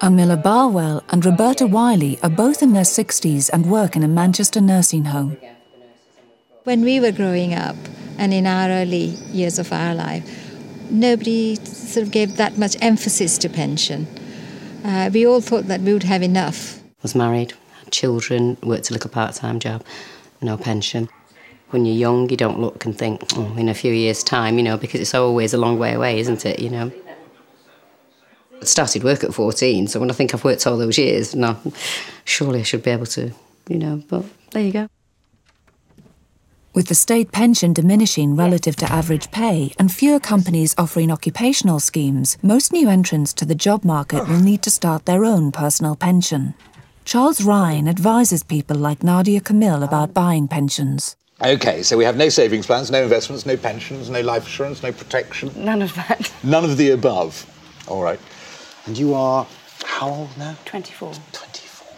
Amila Barwell and Roberta Wiley are both in their 60s and work in a Manchester nursing home. When we were growing up and in our early years of our life, nobody sort of gave that much emphasis to pension. Uh, we all thought that we would have enough. I was married, had children, worked a little part time job, no pension. When you're young, you don't look and think, oh, in a few years' time, you know, because it's always a long way away, isn't it, you know? I started work at 14, so when I think I've worked all those years, no, surely I should be able to, you know, but there you go. With the state pension diminishing relative to average pay and fewer companies offering occupational schemes, most new entrants to the job market will need to start their own personal pension. Charles Ryan advises people like Nadia Camille about buying pensions. Okay, so we have no savings plans, no investments, no pensions, no life insurance, no protection. None of that. None of the above. All right. And you are how old now? 24. 24.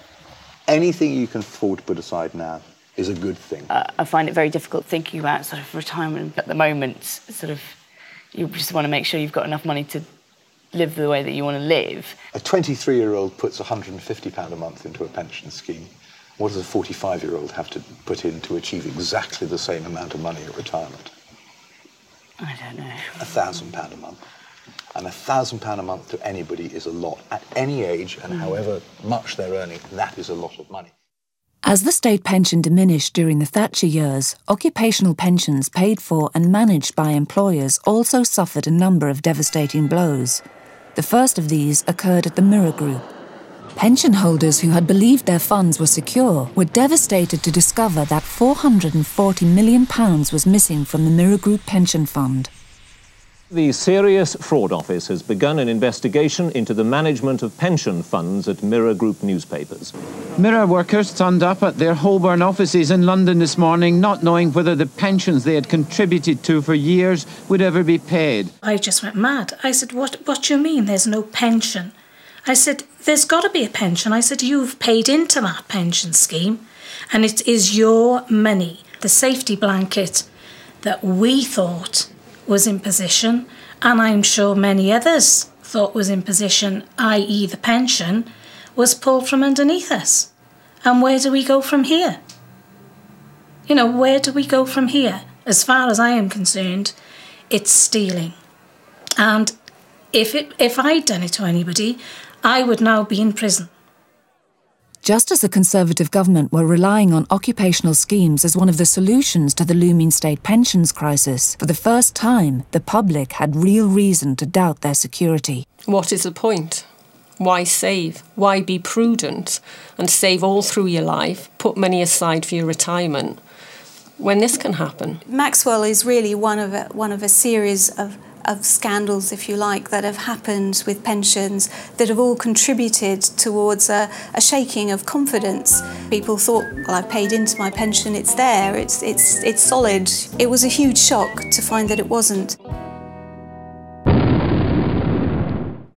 Anything you can afford to put aside now is a good thing. Uh, I find it very difficult thinking about sort of retirement at the moment. Sort of, you just want to make sure you've got enough money to live the way that you want to live. A 23 year old puts £150 a month into a pension scheme. What does a 45 year old have to put in to achieve exactly the same amount of money at retirement? I don't know. A thousand pound a month. And a thousand pound a month to anybody is a lot. At any age and mm. however much they're earning, that is a lot of money. As the state pension diminished during the Thatcher years, occupational pensions paid for and managed by employers also suffered a number of devastating blows. The first of these occurred at the Mirror Group. Pension holders who had believed their funds were secure were devastated to discover that £440 million was missing from the Mirror Group pension fund. The Serious Fraud Office has begun an investigation into the management of pension funds at Mirror Group newspapers. Mirror workers turned up at their Holborn offices in London this morning, not knowing whether the pensions they had contributed to for years would ever be paid. I just went mad. I said, What, what do you mean there's no pension? I said, There's got to be a pension. I said, You've paid into that pension scheme, and it is your money, the safety blanket that we thought was in position, and I'm sure many others thought was in position, i.e., the pension, was pulled from underneath us. And where do we go from here? You know, where do we go from here? As far as I am concerned, it's stealing. And if it if I'd done it to anybody, I would now be in prison. Just as the Conservative government were relying on occupational schemes as one of the solutions to the looming state pensions crisis, for the first time, the public had real reason to doubt their security. What is the point? Why save? Why be prudent and save all through your life, put money aside for your retirement, when this can happen? Maxwell is really one of a, one of a series of of scandals, if you like, that have happened with pensions that have all contributed towards a, a shaking of confidence. People thought, well, I've paid into my pension, it's there, it's, it's, it's solid. It was a huge shock to find that it wasn't.